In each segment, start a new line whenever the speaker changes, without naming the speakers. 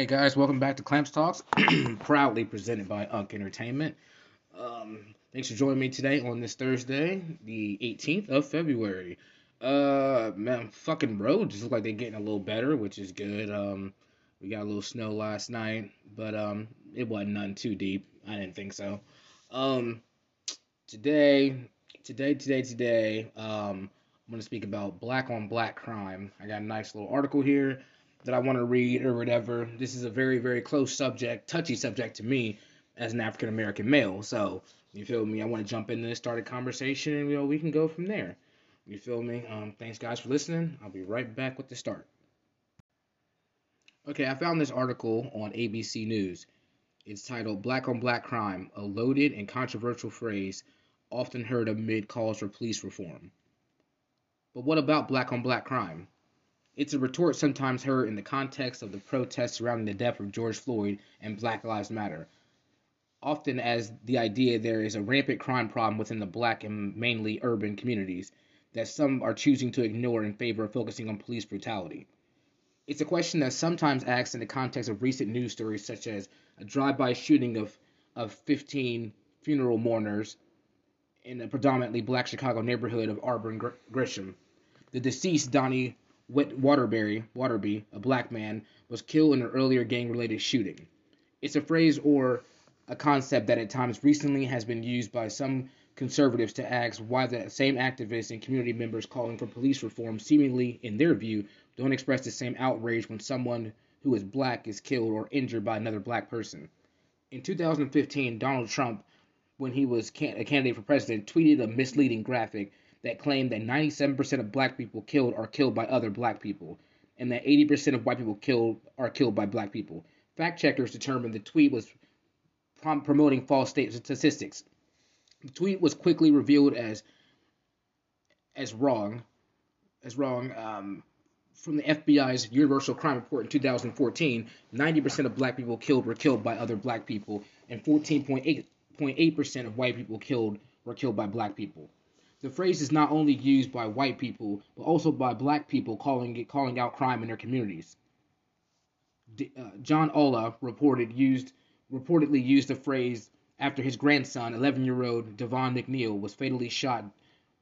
Hey guys, welcome back to Clamps Talks, proudly presented by Unk Entertainment. Um, thanks for joining me today on this Thursday, the 18th of February. Uh, man, fucking roads look like they're getting a little better, which is good. Um, we got a little snow last night, but um, it wasn't none too deep. I didn't think so. Um, today, today, today, today, um, I'm gonna speak about black on black crime. I got a nice little article here that I want to read or whatever. This is a very, very close subject, touchy subject to me as an African American male. So, you feel me? I want to jump in and start a conversation, and you know, we can go from there. You feel me? Um, thanks, guys, for listening. I'll be right back with the start. Okay, I found this article on ABC News. It's titled Black on Black Crime, a loaded and controversial phrase often heard amid calls for police reform. But what about black on black crime? It's a retort sometimes heard in the context of the protests surrounding the death of George Floyd and Black Lives Matter, often as the idea there is a rampant crime problem within the black and mainly urban communities that some are choosing to ignore in favor of focusing on police brutality. It's a question that's sometimes asked in the context of recent news stories such as a drive-by shooting of, of 15 funeral mourners in a predominantly black Chicago neighborhood of Auburn Gresham. The deceased, Donnie Waterbury, Waterby, a black man, was killed in an earlier gang-related shooting. It's a phrase or a concept that at times recently has been used by some conservatives to ask why the same activists and community members calling for police reform seemingly, in their view, don't express the same outrage when someone who is black is killed or injured by another black person. In 2015, Donald Trump, when he was a candidate for president, tweeted a misleading graphic that claim that 97% of black people killed are killed by other black people, and that 80% of white people killed are killed by black people. Fact checkers determined the tweet was prom- promoting false statistics. The tweet was quickly revealed as as wrong, as wrong. Um, from the FBI's Universal Crime Report in 2014, 90% of black people killed were killed by other black people, and 14.8% of white people killed were killed by black people. The phrase is not only used by white people, but also by black people calling it calling out crime in their communities. D- uh, John Ola reported used reportedly used the phrase after his grandson, 11-year-old Devon McNeal, was fatally shot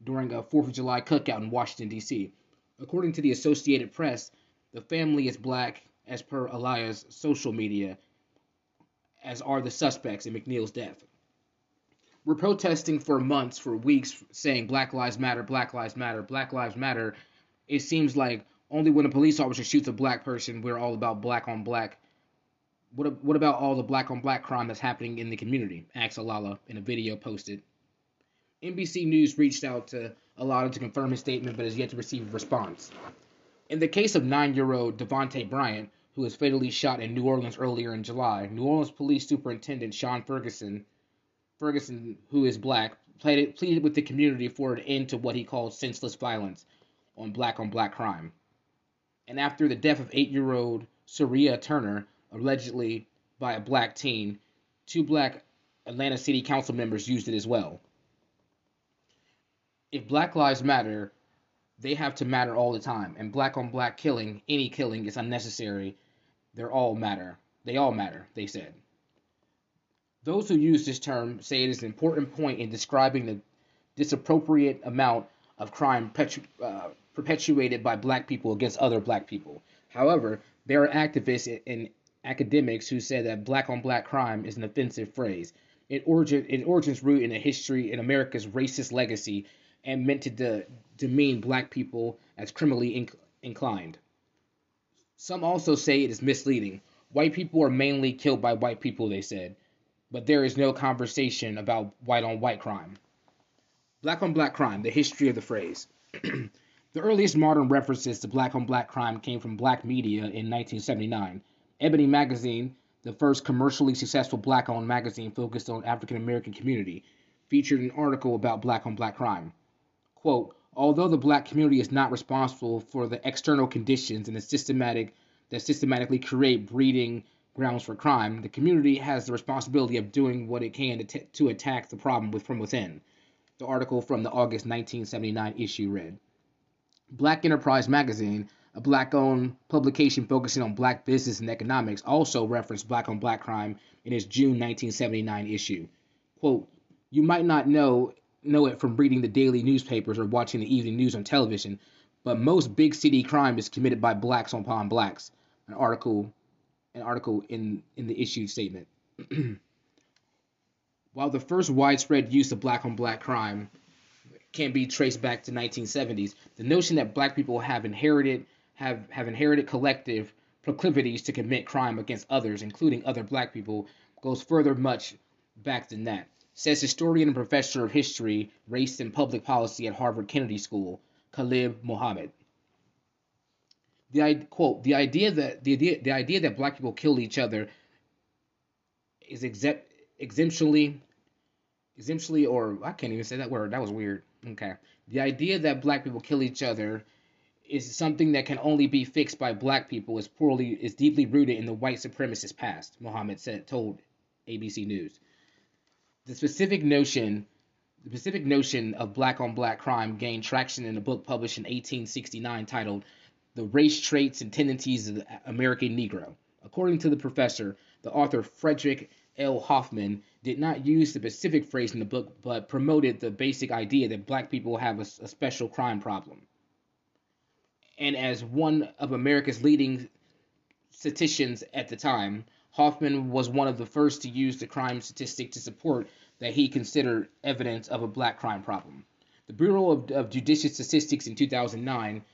during a 4th of July cookout in Washington D.C. According to the Associated Press, the family is black as per Alaya's social media, as are the suspects in McNeal's death we're protesting for months, for weeks, saying Black Lives Matter, Black Lives Matter, Black Lives Matter. It seems like only when a police officer shoots a black person, we're all about black on black. What, what about all the black on black crime that's happening in the community? Asked Alala in a video posted. NBC News reached out to Alala to confirm his statement, but has yet to receive a response. In the case of nine-year-old Devonte Bryant, who was fatally shot in New Orleans earlier in July, New Orleans Police Superintendent Shaun Ferguson Ferguson, who is black, pleaded, pleaded with the community for an end to what he called senseless violence on black on black crime. And after the death of eight year old Secoriea Turner, allegedly by a black teen, two black Atlanta City Council members used it as well. If Black Lives Matter, they have to matter all the time. And black on black killing, any killing, is unnecessary. They're all matter. They all matter, they said. Those who use this term say it is an important point in describing the disappropriate amount of crime uh, perpetuated by black people against other black people. However, there are activists and academics who say that black on black crime is an offensive phrase. It, origin, it origins root in a history in America's racist legacy and meant to de- demean black people as criminally inc- inclined. Some also say it is misleading. White people are mainly killed by white people, they said but there is no conversation about white on white crime. Black on black crime, the history of the phrase. the earliest modern references to black on black crime came from black media in 1979. Ebony Magazine, the first commercially successful black owned magazine focused on African American community, featured an article about black on black crime. Quote, although the black community is not responsible for the external conditions and the systematic that systematically create breeding grounds for crime, the community has the responsibility of doing what it can to, t- to attack the problem with, from within. The article from the August 1979 issue read Black Enterprise magazine, a black owned publication focusing on black business and economics, also referenced black on black crime in its June 1979 issue. Quote, You might not know know it from reading the daily newspapers or watching the evening news on television, but most big city crime is committed by blacks upon blacks. An article an article in, in the issued statement. While the first widespread use of black on black crime can be traced back to 1970s, the notion that black people have inherited have, have inherited collective proclivities to commit crime against others, including other black people, goes further much back than that, says historian and professor of history, race, and public policy at Harvard Kennedy School, Khalid Muhammad. The quote the idea that the idea the idea that black people kill each other is exempt exemptionally exemptionally or I can't even say that word that was weird okay the idea that black people kill each other is something that can only be fixed by black people is poorly is deeply rooted in the white supremacist past, Muhammad said told ABC News. The specific notion the specific notion of black on black crime gained traction in a book published in 1869 titled The Race Traits and Tendencies of the American Negro. According to the professor, the author Frederick L. Hoffman did not use the specific phrase in the book, but promoted the basic idea that black people have a, a special crime problem and as one of America's leading statisticians at the time, Hoffman was one of the first to use the crime statistic to support that he considered evidence of a black crime problem. The Bureau of, of Judicial Statistics in 2009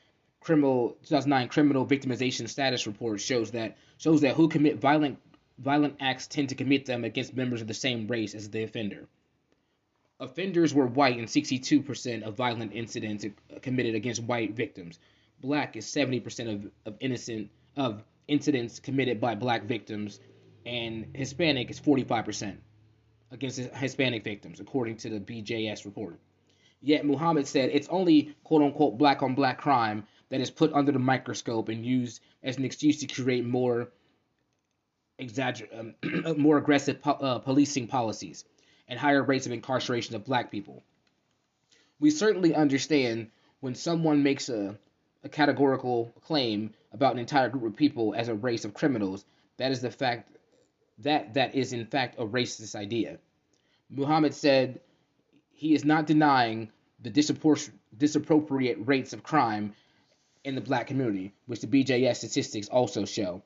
criminal 2009 criminal victimization status report shows that shows that who commit violent violent acts tend to commit them against members of the same race as the offender. Offenders were white and 62% of violent incidents committed against white victims, black is 70% of, of innocent of incidents committed by black victims and hispanic is 45% against hispanic victims according to the bjs report yet muhammad said it's only quote unquote black on black crime that is put under the microscope and used as an excuse to create more exagger- um, more aggressive po- uh, policing policies and higher rates of incarceration of black people we certainly understand when someone makes a a categorical claim about an entire group of people as a race of criminals, that is the fact that that is in fact a racist idea. Muhammad said he is not denying the disappropriate rates of crime in the black community, which the BJS statistics also show.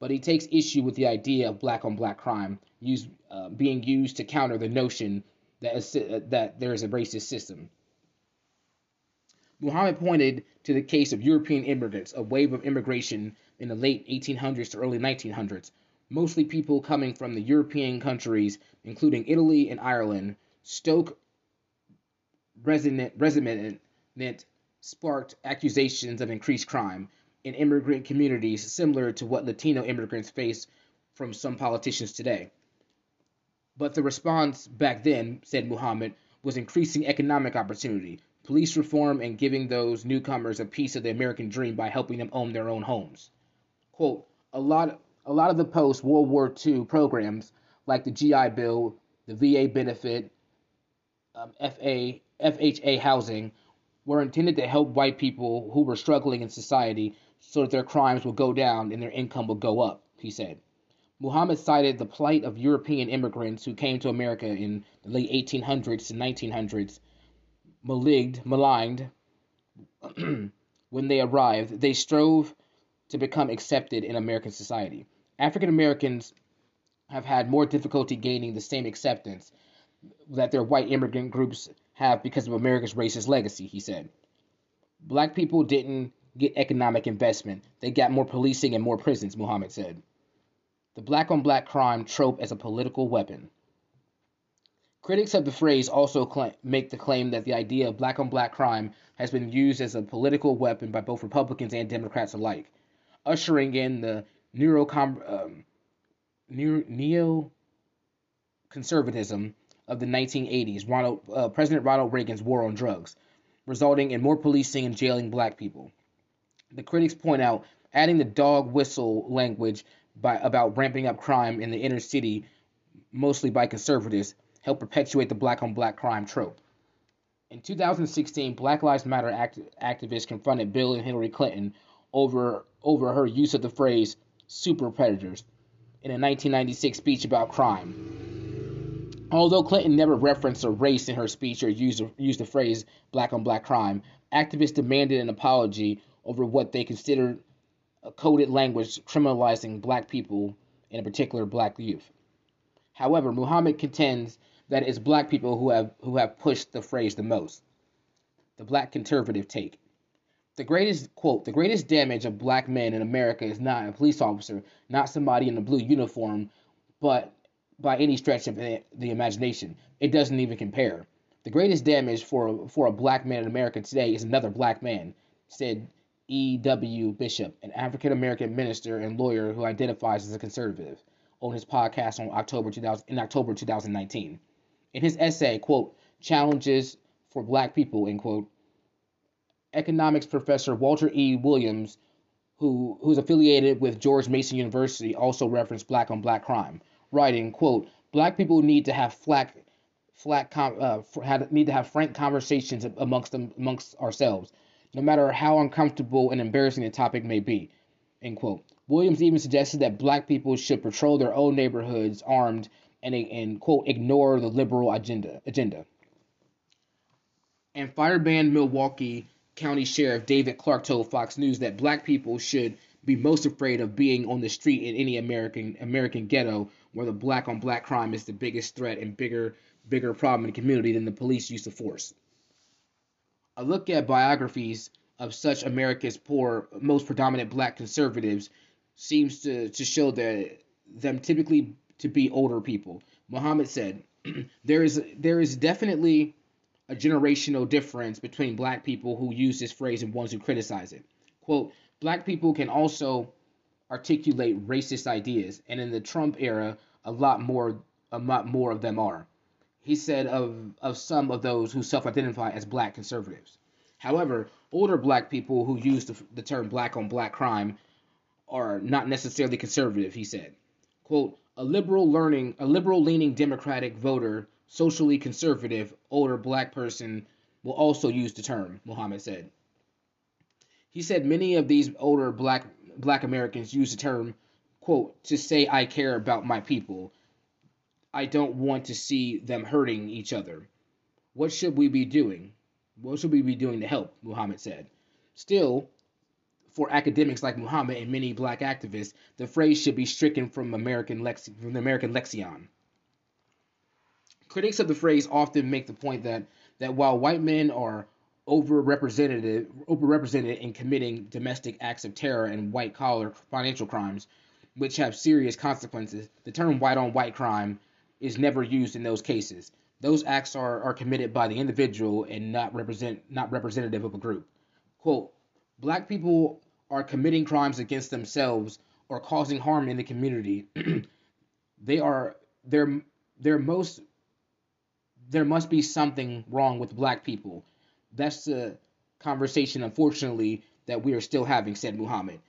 But he takes issue with the idea of black on black crime used, uh, being used to counter the notion that, uh, that there is a racist system. Muhammad pointed to the case of European immigrants, a wave of immigration in the late 1800s to early 1900s, mostly people coming from the European countries, including Italy and Ireland. Stoke resonant, resonant sparked accusations of increased crime in immigrant communities, similar to what Latino immigrants face from some politicians today. But the response back then, said Muhammad, was increasing economic opportunity, police reform, and giving those newcomers a piece of the American dream by helping them own their own homes. Quote, a lot, a lot of the post World War II programs, like the GI Bill, the VA benefit, um, FA, FHA housing, were intended to help white people who were struggling in society so that their crimes would go down and their income would go up, he said. Muhammad cited the plight of European immigrants who came to America in the late 1800s to 1900s maligned, maligned when they arrived, they strove to become accepted in American society. African Americans have had more difficulty gaining the same acceptance that their white immigrant groups have because of America's racist legacy, he said. Black people didn't get economic investment, they got more policing and more prisons, Muhammad said. The black on black crime trope as a political weapon. Critics of the phrase also claim, make the claim that the idea of black on black crime has been used as a political weapon by both Republicans and Democrats alike, ushering in the um, neo conservatism of the 1980s, Ronald, uh, President Ronald Reagan's war on drugs, resulting in more policing and jailing black people. The critics point out adding the dog whistle language by, about ramping up crime in the inner city, mostly by conservatives, help perpetuate the black on black crime trope. In 2016, Black Lives Matter act- activists confronted Bill and Hillary Clinton over over her use of the phrase super predators in a 1996 speech about crime. Although Clinton never referenced a race in her speech or used, used the phrase black on black crime, activists demanded an apology over what they considered a coded language criminalizing black people, and in particular black youth. However, Muhammad contends that it's black people who have who have pushed the phrase the most. The black conservative take. The greatest quote, the greatest damage of black men in America is not a police officer, not somebody in a blue uniform, but by any stretch of the, imagination. It doesn't even compare. The greatest damage for for a black man in America today is another black man, said E.W. Bishop, an African American minister and lawyer who identifies as a conservative, on his podcast on October 2000 in October 2019. In his essay, quote, Challenges for Black People, end quote, economics professor Walter E. Williams, who who's affiliated with George Mason University, also referenced black on black crime, writing, "quote Black people need to have flat, flat, uh, need to have frank conversations amongst them amongst ourselves, no matter how uncomfortable and embarrassing the topic may be." End quote. Williams even suggested that black people should patrol their own neighborhoods armed and, and quote ignore the liberal agenda agenda. And Firebrand Milwaukee County Sheriff David Clarke told Fox News that black people should be most afraid of being on the street in any American American ghetto where the black on black crime is the biggest threat and bigger bigger problem in the community than the police use of force. A look at biographies of such America's poor, most predominant black conservatives seems to, to show that them typically to be older people. Muhammad said, there is there is definitely a generational difference between black people who use this phrase and ones who criticize it. Quote, black people can also articulate racist ideas, and in the Trump era, a lot more a lot more of them are. He said of, of some of those who self identify as black conservatives. However, older black people who use the, the term black on black crime are not necessarily conservative, he said. Quote, a liberal learning a liberal leaning democratic voter socially conservative older black person will also use the term, Muhammad said. He said many of these older black black Americans use the term, quote, to say I care about my people. I don't want to see them hurting each other. What should we be doing? What should we be doing to help? Muhammad said. Still, for academics like Muhammad and many black activists, the phrase should be stricken from American from the American lexicon. Critics of the phrase often make the point that, that while white men are overrepresented, overrepresented in committing domestic acts of terror and white collar financial crimes, which have serious consequences, the term white on white crime is never used in those cases. Those acts are, are committed by the individual and not represent not representative of a group. Quote, black people are committing crimes against themselves or causing harm in the community. they are they're they're most there must be something wrong with black people. That's the conversation, unfortunately, that we are still having, said Muhammad.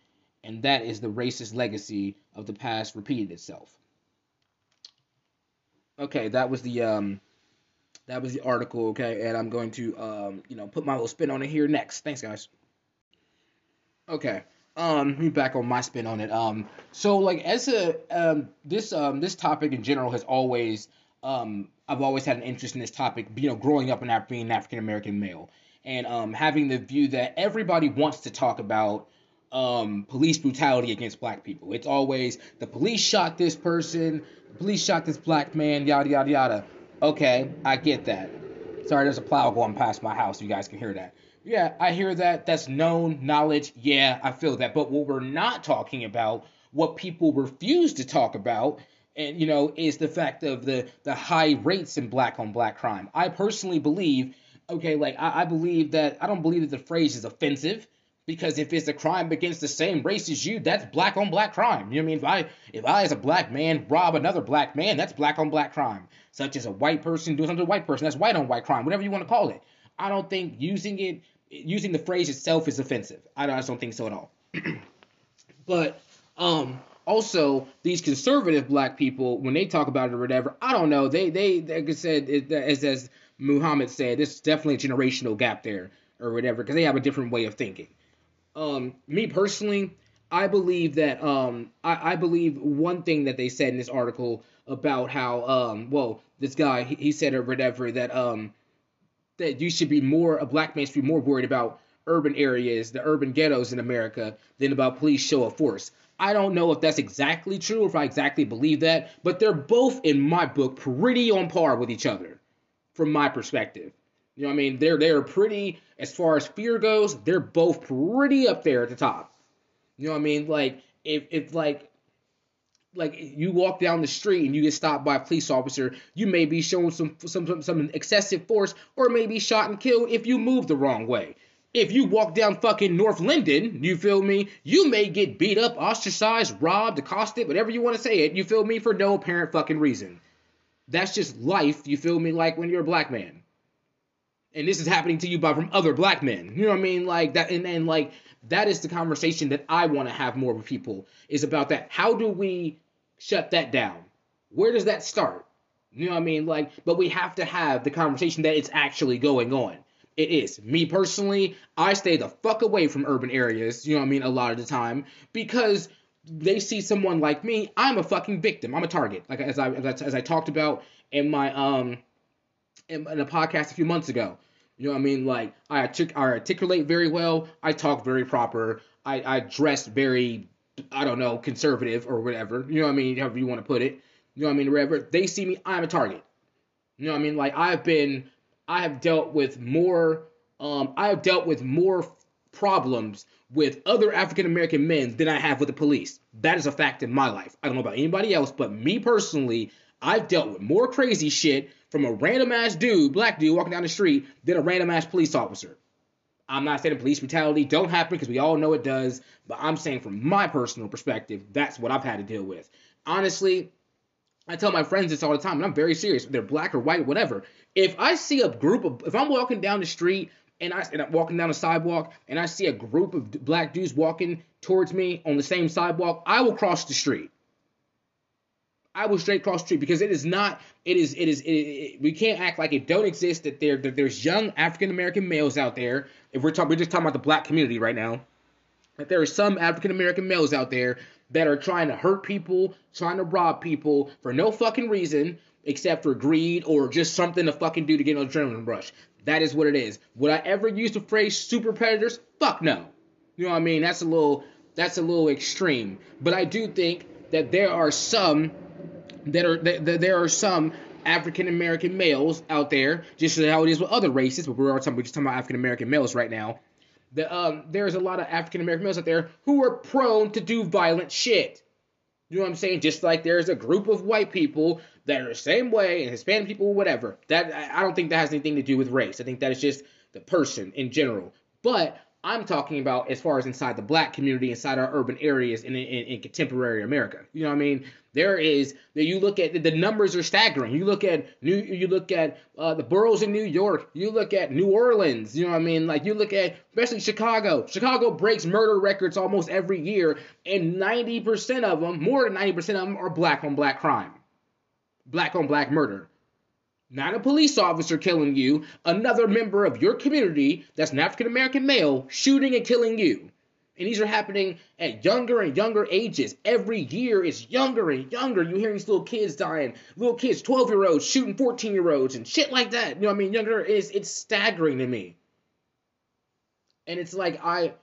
And that is the racist legacy of the past repeated itself. Okay, that was the um that was the article, okay, and I'm going to um, you know, put my little spin on it here next. Thanks guys. Okay. Um, me back on my spin on it. Um, so like as a um this um this topic in general has always um, I've always had an interest in this topic, you know, growing up and being an African American male, and um, having the view that everybody wants to talk about um, police brutality against black people. It's always the police shot this person, the police shot this black man, yada yada yada. Okay, I get that. Sorry, there's a plow going past my house. You guys can hear that. Yeah, I hear that. That's known knowledge. Yeah, I feel that. But what we're not talking about, what people refuse to talk about, and you know is the fact of the the high rates in black on black crime. I personally believe, okay, like I, I believe that I don't believe that the phrase is offensive because if it's a crime against the same race as you, that's black on black crime. You know what I mean? If I if I as a black man rob another black man, that's black on black crime. Such as a white person doing something to a white person, that's white on white crime, whatever you want to call it. I don't think using it using the phrase itself is offensive. I, don't I just don't think so at all. but um also these conservative black people when they talk about it or whatever i don't know. They they like i said it, as as muhammad said there's definitely a generational gap there or whatever because they have a different way of thinking. Um, me personally, I believe that um, I, I believe one thing that they said in this article about how um, well this guy he, he said or whatever that um, that you should be more a black man should be more worried about urban areas, the urban ghettos in America, than about police show of force. I don't know if that's exactly true, if I exactly believe that, but they're both in my book pretty on par with each other, from my perspective. You know what I mean? They're they're pretty as far as fear goes. They're both pretty up there at the top. You know what I mean? Like if if like like you walk down the street and you get stopped by a police officer, you may be shown some some some, some excessive force, or maybe shot and killed if you move the wrong way if you walk down fucking North Linden, you feel me? You may get beat up, ostracized, robbed, accosted, whatever you want to say it, you feel me, for no apparent fucking reason. That's just life, you feel me, like when you're a black man. And this is happening to you by from other black men. You know what I mean? Like that and, and like that is the conversation that I want to have more with people is about that. How do we shut that down? Where does that start? You know what I mean? Like, but we have to have the conversation that it's actually going on. It is. Me personally, I stay the fuck away from urban areas, you know what I mean, a lot of the time, because they see someone like me, I'm a fucking victim. I'm a target. Like as I as I, talked about in my um in, in a podcast a few months ago. You know what I mean? Like I, artic- I articulate very well. I talk very proper. I, I dress very, I don't know, conservative or whatever. You know what I mean? However you want to put it. You know what I mean? Whatever. They see me, I'm a target. You know what I mean? Like I've been I have dealt with more um, I have dealt with more problems with other African American men than I have with the police. That is a fact in my life. I don't know about anybody else, but me personally, I've dealt with more crazy shit from a random ass dude, black dude walking down the street, than a random ass police officer. I'm not saying police brutality don't happen because we all know it does, but I'm saying from my personal perspective, that's what I've had to deal with. Honestly, I tell my friends this all the time, and I'm very serious. They're black or white, whatever. If I see a group of, if I'm walking down the street and I and I'm walking down the sidewalk and I see a group of black dudes walking towards me on the same sidewalk, I will cross the street. I will straight cross the street because it is not. It is. It is. It, it, we can't act like it don't exist. That there. That there's young African American males out there. If we're talking, we're just talking about the black community right now. That there are some African American males out there that are trying to hurt people, trying to rob people for no fucking reason except for greed or just something to fucking do to get an adrenaline rush. That is what it is. Would I ever use the phrase super predators? Fuck no. You know what I mean? That's a little that's a little extreme. But I do think that there are some that are that, there are some African American males out there, just how it is with other races, but we're talking we're just talking about African American males right now the, um, there's a lot of African American males out there who are prone to do violent shit. You know what I'm saying? Just like there's a group of white people that are the same way, and Hispanic people, whatever. That I don't think that has anything to do with race. I think that is just the person in general. But I'm talking about as far as inside the black community, inside our urban areas in, in, in contemporary America. You know what I mean? There is that you look at the numbers are staggering. You look at New, you look at uh, the boroughs in New York. You look at New Orleans. You know what I mean? Like you look at especially Chicago. Chicago breaks murder records almost every year, and 90% of them, more than 90% of them, are black on black crime, black on black murder not a police officer killing you, another member of your community that's an African American male shooting and killing you. And these are happening at younger and younger ages. Every year is younger and younger. You hear these little kids dying, little kids, 12 year olds shooting 14 year olds and shit like that. You know what I mean? Younger is it's staggering to me. And it's like I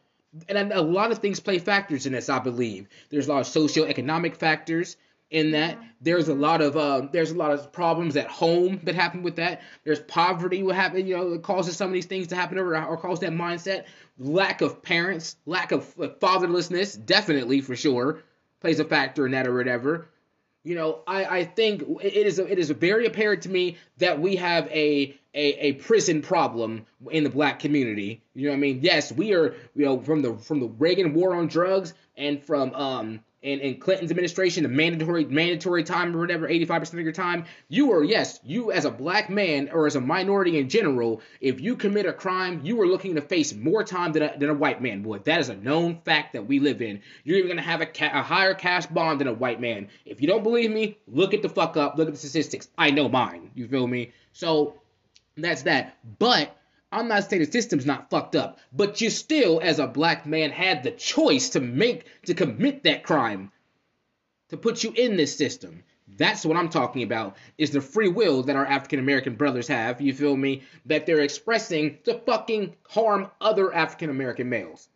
and a lot of things play factors in this, I believe. There's a lot of socioeconomic factors in that. There's a lot of uh, there's a lot of problems at home that happen with that. There's poverty what happen, you know, that causes some of these things to happen or, or cause that mindset. Lack of parents, lack of fatherlessness, definitely for sure plays a factor in that or whatever. You know, I, I think it is a, it is very apparent to me that we have a, a a prison problem in the black community. You know what I mean? Yes, we are you know from the from the Reagan war on drugs and from um in, in Clinton's administration, the mandatory mandatory time or whatever, 85% of your time, you are, yes, you as a black man or as a minority in general, if you commit a crime, you are looking to face more time than a, than a white man would. That is a known fact that we live in. You're even going to have a, ca- a higher cash bond than a white man. If you don't believe me, look at the fuck up, look at the statistics. I know mine. You feel me? So that's that. But I'm not saying the system's not fucked up, but you still, as a black man, had the choice to make to commit that crime, to put you in this system. That's what I'm talking about. Is the free will that our African American brothers have? You feel me? That they're expressing to fucking harm other African American males.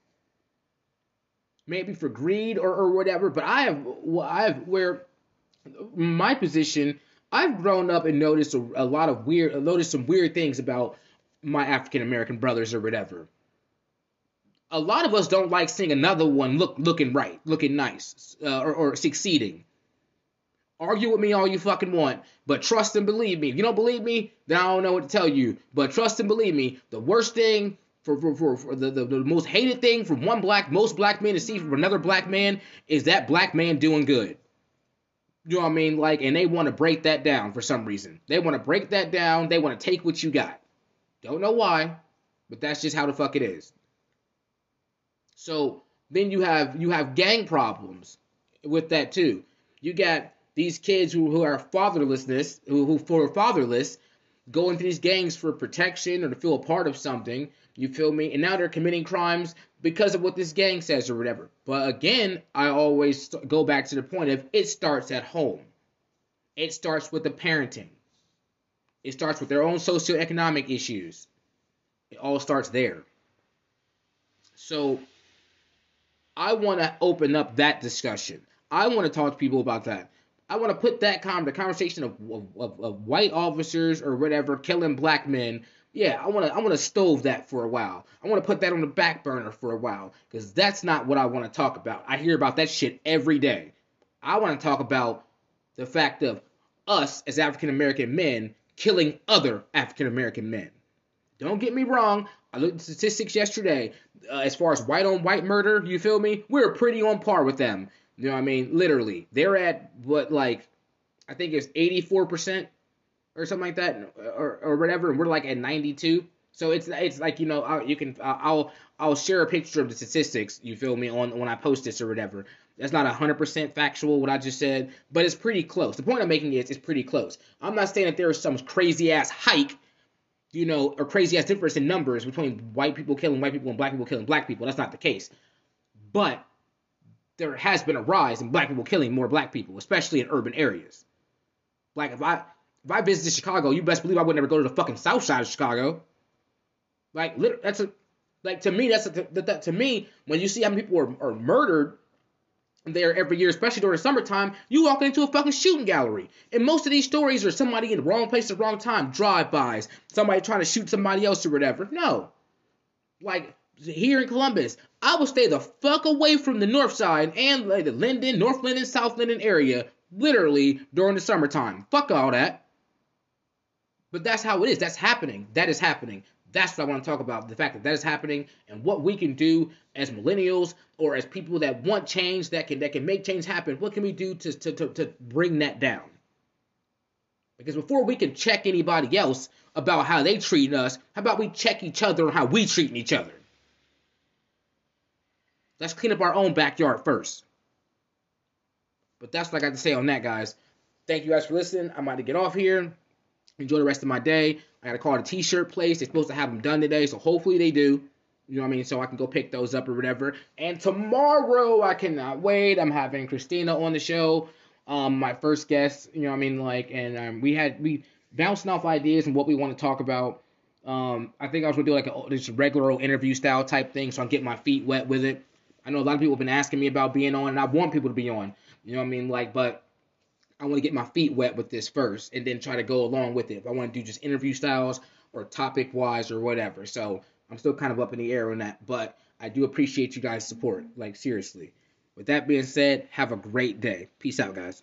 Maybe for greed or, or whatever. But I have I have where my position. I've grown up and noticed a, a lot of weird, noticed some weird things about my African American brothers or whatever. A lot of us don't like seeing another one look looking right, looking nice, uh, or, or succeeding. Argue with me all you fucking want, but trust and believe me. If you don't believe me, then I don't know what to tell you. But trust and believe me, the worst thing for, for, for, for the, the, the most hated thing from one black, most black men to see from another black man is that black man doing good. You know what I mean? Like, and they want to break that down for some reason. They want to break that down. They want to take what you got. Don't know why, but that's just how the fuck it is. So then you have you have gang problems with that too. You got these kids who, who are fatherlessness, who who for fatherless, go into these gangs for protection or to feel a part of something. You feel me? And now they're committing crimes because of what this gang says or whatever. But again, I always go back to the point of it starts at home. It starts with the parenting. It starts with their own socioeconomic issues. It all starts there. So I want to open up that discussion. I want to talk to people about that. I want to put that con the conversation of, of, of, white officers or whatever killing black men. Yeah, I want to I want to stove that for a while. I want to put that on the back burner for a while because that's not what I want to talk about. I hear about that shit every day. I want to talk about the fact of us as African American men killing other African American men. Don't get me wrong. I looked at statistics yesterday. Uh, as far as white on white murder, you feel me? We're pretty on par with them. You know what I mean? Literally, they're at what like I think it's 84% or something like that, or or whatever, and we're like at 92. So it's it's like you know you can I'll I'll share a picture of the statistics. You feel me on when I post this or whatever. That's not 100% factual what I just said, but it's pretty close. The point I'm making is it's pretty close. I'm not saying that there is some crazy ass hike, you know, or crazy ass difference in numbers between white people killing white people and black people killing black people. That's not the case. But there has been a rise in black people killing more black people, especially in urban areas. Like if I if I visited Chicago, you best believe I would never go to the fucking south side of Chicago. Like that's a like to me that's a, that, that, to me when you see how many people are, are murdered there every year, especially during summertime, you walk into a fucking shooting gallery. And most of these stories are somebody in the wrong place at the wrong time, drive-bys, somebody trying to shoot somebody else or whatever. No. Like here in Columbus, I will stay the fuck away from the north side and like the Linden, North Linden, South Linden area, literally during the summertime. Fuck all that. But that's how it is. That's happening. That is happening. That's what I want to talk about. The fact that that is happening and what we can do as millennials or as people that want change that can that can make change happen. What can we do to to to, to bring that down? Because before we can check anybody else about how they treat us, how about we check each other on how we treat each other? Let's clean up our own backyard first. But that's what I got to say on that, guys. Thank you guys for listening. I'm about to get off here. Enjoy the rest of my day. I got to call a t-shirt place. They're supposed to have them done today, so hopefully they do. You know what I mean? So I can go pick those up or whatever. And tomorrow, I cannot wait. I'm having Christina on the show. Um, my first guest. You know what I mean? Like, and um, we had we bouncing off ideas and what we want to talk about. Um, I think I was gonna do like a just regular old interview style type thing, so I'm getting my feet wet with it. I know a lot of people have been asking me about being on, and I want people to be on. You know what I mean? Like, but I want to get my feet wet with this first, and then try to go along with it. If I want to do just interview styles or topic wise or whatever. So I'm still kind of up in the air on that, but I do appreciate you guys' support. Like seriously. With that being said, have a great day. Peace out, guys.